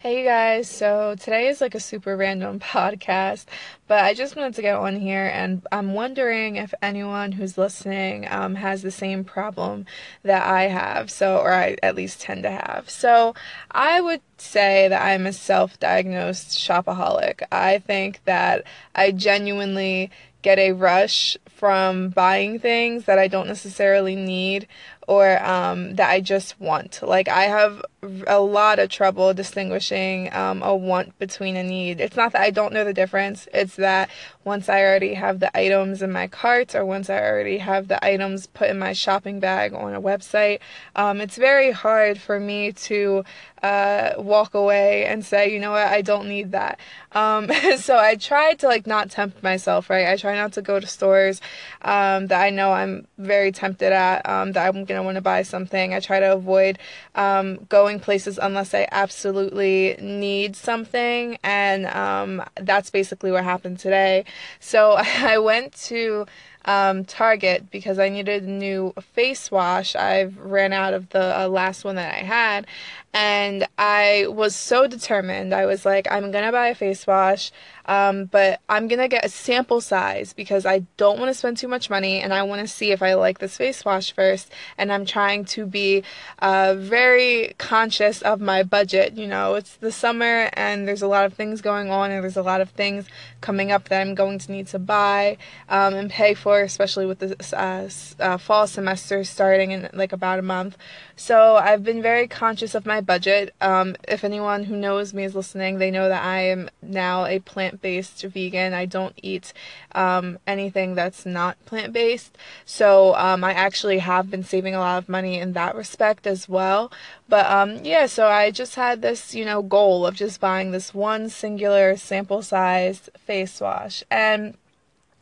Hey you guys, so today is like a super random podcast, but I just wanted to get on here and I'm wondering if anyone who's listening um, has the same problem that I have, so, or I at least tend to have. So, I would say that I'm a self diagnosed shopaholic. I think that I genuinely get a rush from buying things that I don't necessarily need or um, that I just want. Like, I have a lot of trouble distinguishing um, a want between a need. It's not that I don't know the difference, it's that once I already have the items in my cart or once I already have the items put in my shopping bag on a website, um, it's very hard for me to uh, walk away and say, you know what, I don't need that. Um, so I try to like not tempt myself, right? I try not to go to stores um, that I know I'm very tempted at, um, that I'm gonna want to buy something. I try to avoid um, going places unless I absolutely need something, and um, that's basically what happened today. So I went to um, Target because I needed a new face wash. I've ran out of the uh, last one that I had, and I was so determined. I was like, I'm gonna buy a face wash, um, but I'm gonna get a sample size because I don't want to spend too much money and I want to see if I like this face wash first. And I'm trying to be uh, very conscious of my budget. You know, it's the summer and there's a lot of things going on, and there's a lot of things coming up that I'm going to need to buy um, and pay for, especially with the uh, uh, fall semester starting in like about a month. So I've been very conscious of my budget. Um, if anyone who knows me is listening, they know that I am now a plant based vegan. I don't eat um, anything that's not plant based. So um, I actually have been saving a lot of money in that respect as well. But um, yeah, so I just had this, you know, goal of just buying this one singular sample sized face wash. And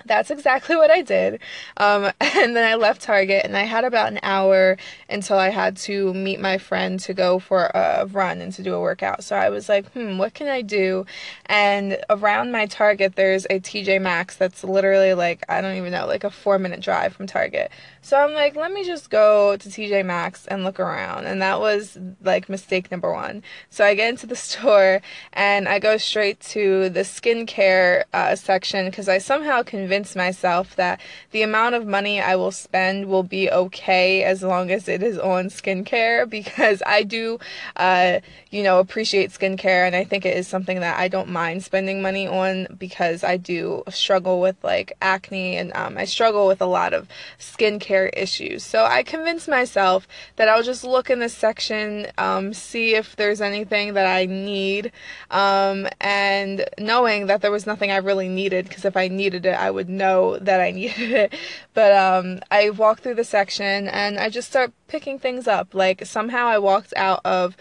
that's exactly what I did. Um, and then I left Target and I had about an hour until I had to meet my friend to go for a run and to do a workout. So I was like, hmm, what can I do? And around my Target, there's a TJ Maxx that's literally like, I don't even know, like a four minute drive from Target. So I'm like, let me just go to TJ Maxx and look around. And that was like mistake number one. So I get into the store and I go straight to the skincare uh, section because I somehow convinced myself that the amount of money I will spend will be okay as long as it is on skincare because I do, uh, you know, appreciate skincare and I think it is something that I don't mind spending money on because I do struggle with like acne and um, I struggle with a lot of skincare issues. So I convinced myself that I'll just look in this section, um, see if there's anything that I need, um, and knowing that there was nothing I really needed, because if I needed it, I would know that I needed it. But um, I walked through the section and I just start picking things up. Like somehow I walked out of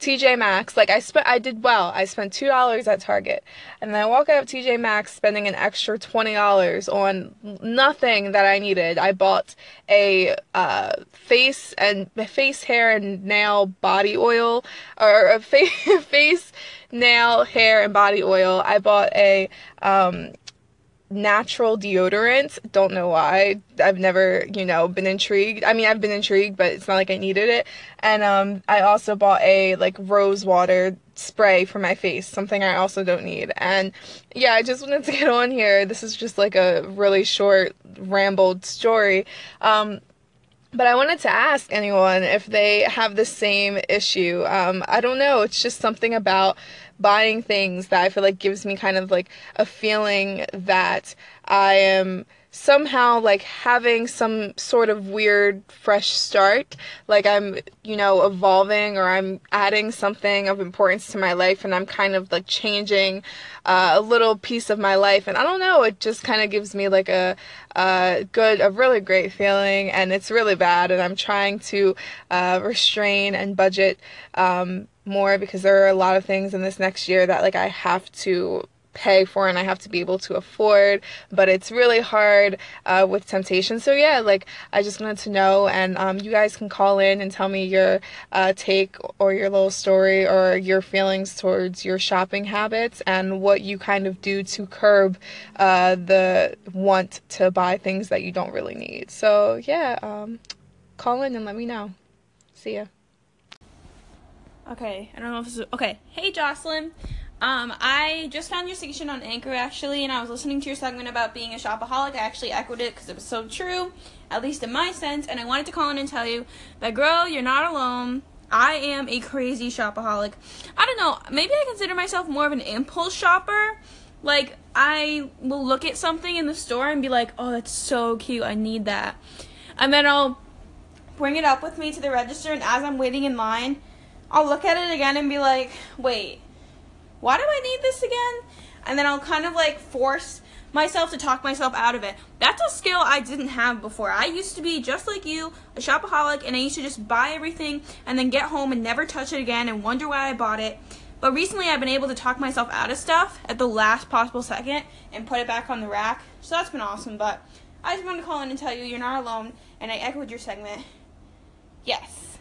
TJ Maxx. Like I spent, I did well. I spent two dollars at Target, and then I walk out of TJ Maxx spending an extra twenty dollars on nothing that I needed. I bought a uh, face and face, hair, and nail body oil, or a face, face, nail, hair, and body oil. I bought a um, natural deodorant. Don't know why. I've never, you know, been intrigued. I mean, I've been intrigued, but it's not like I needed it. And um, I also bought a like rose water spray for my face, something I also don't need. And yeah, I just wanted to get on here. This is just like a really short, rambled story. Um, but I wanted to ask anyone if they have the same issue. Um, I don't know. It's just something about buying things that I feel like gives me kind of like a feeling that I am somehow like having some sort of weird fresh start. Like i'm you know evolving or i'm adding something of importance to my life and i'm kind of like changing uh, a little piece of my life. And i don't know it just kind of gives me like a, a good a really great feeling and it's really bad and i'm trying to uh, restrain and budget um, more because there are a lot of things in this next year that like i have to pay for and I have to be able to afford, but it's really hard uh, with temptation. So, yeah, like I just wanted to know, and um, you guys can call in and tell me your uh, take or your little story or your feelings towards your shopping habits and what you kind of do to curb uh, the want to buy things that you don't really need. So, yeah, um, call in and let me know. See ya. Okay, I don't know if this is okay. Hey, Jocelyn. Um, I just found your station on Anchor actually, and I was listening to your segment about being a shopaholic. I actually echoed it because it was so true, at least in my sense. And I wanted to call in and tell you that, girl, you're not alone. I am a crazy shopaholic. I don't know. Maybe I consider myself more of an impulse shopper. Like I will look at something in the store and be like, "Oh, that's so cute. I need that," and then I'll bring it up with me to the register, and as I'm waiting in line, I'll look at it again and be like, wait, why do I need this again? And then I'll kind of like force myself to talk myself out of it. That's a skill I didn't have before. I used to be just like you, a shopaholic, and I used to just buy everything and then get home and never touch it again and wonder why I bought it. But recently I've been able to talk myself out of stuff at the last possible second and put it back on the rack. So that's been awesome. But I just wanted to call in and tell you you're not alone, and I echoed your segment. Yes.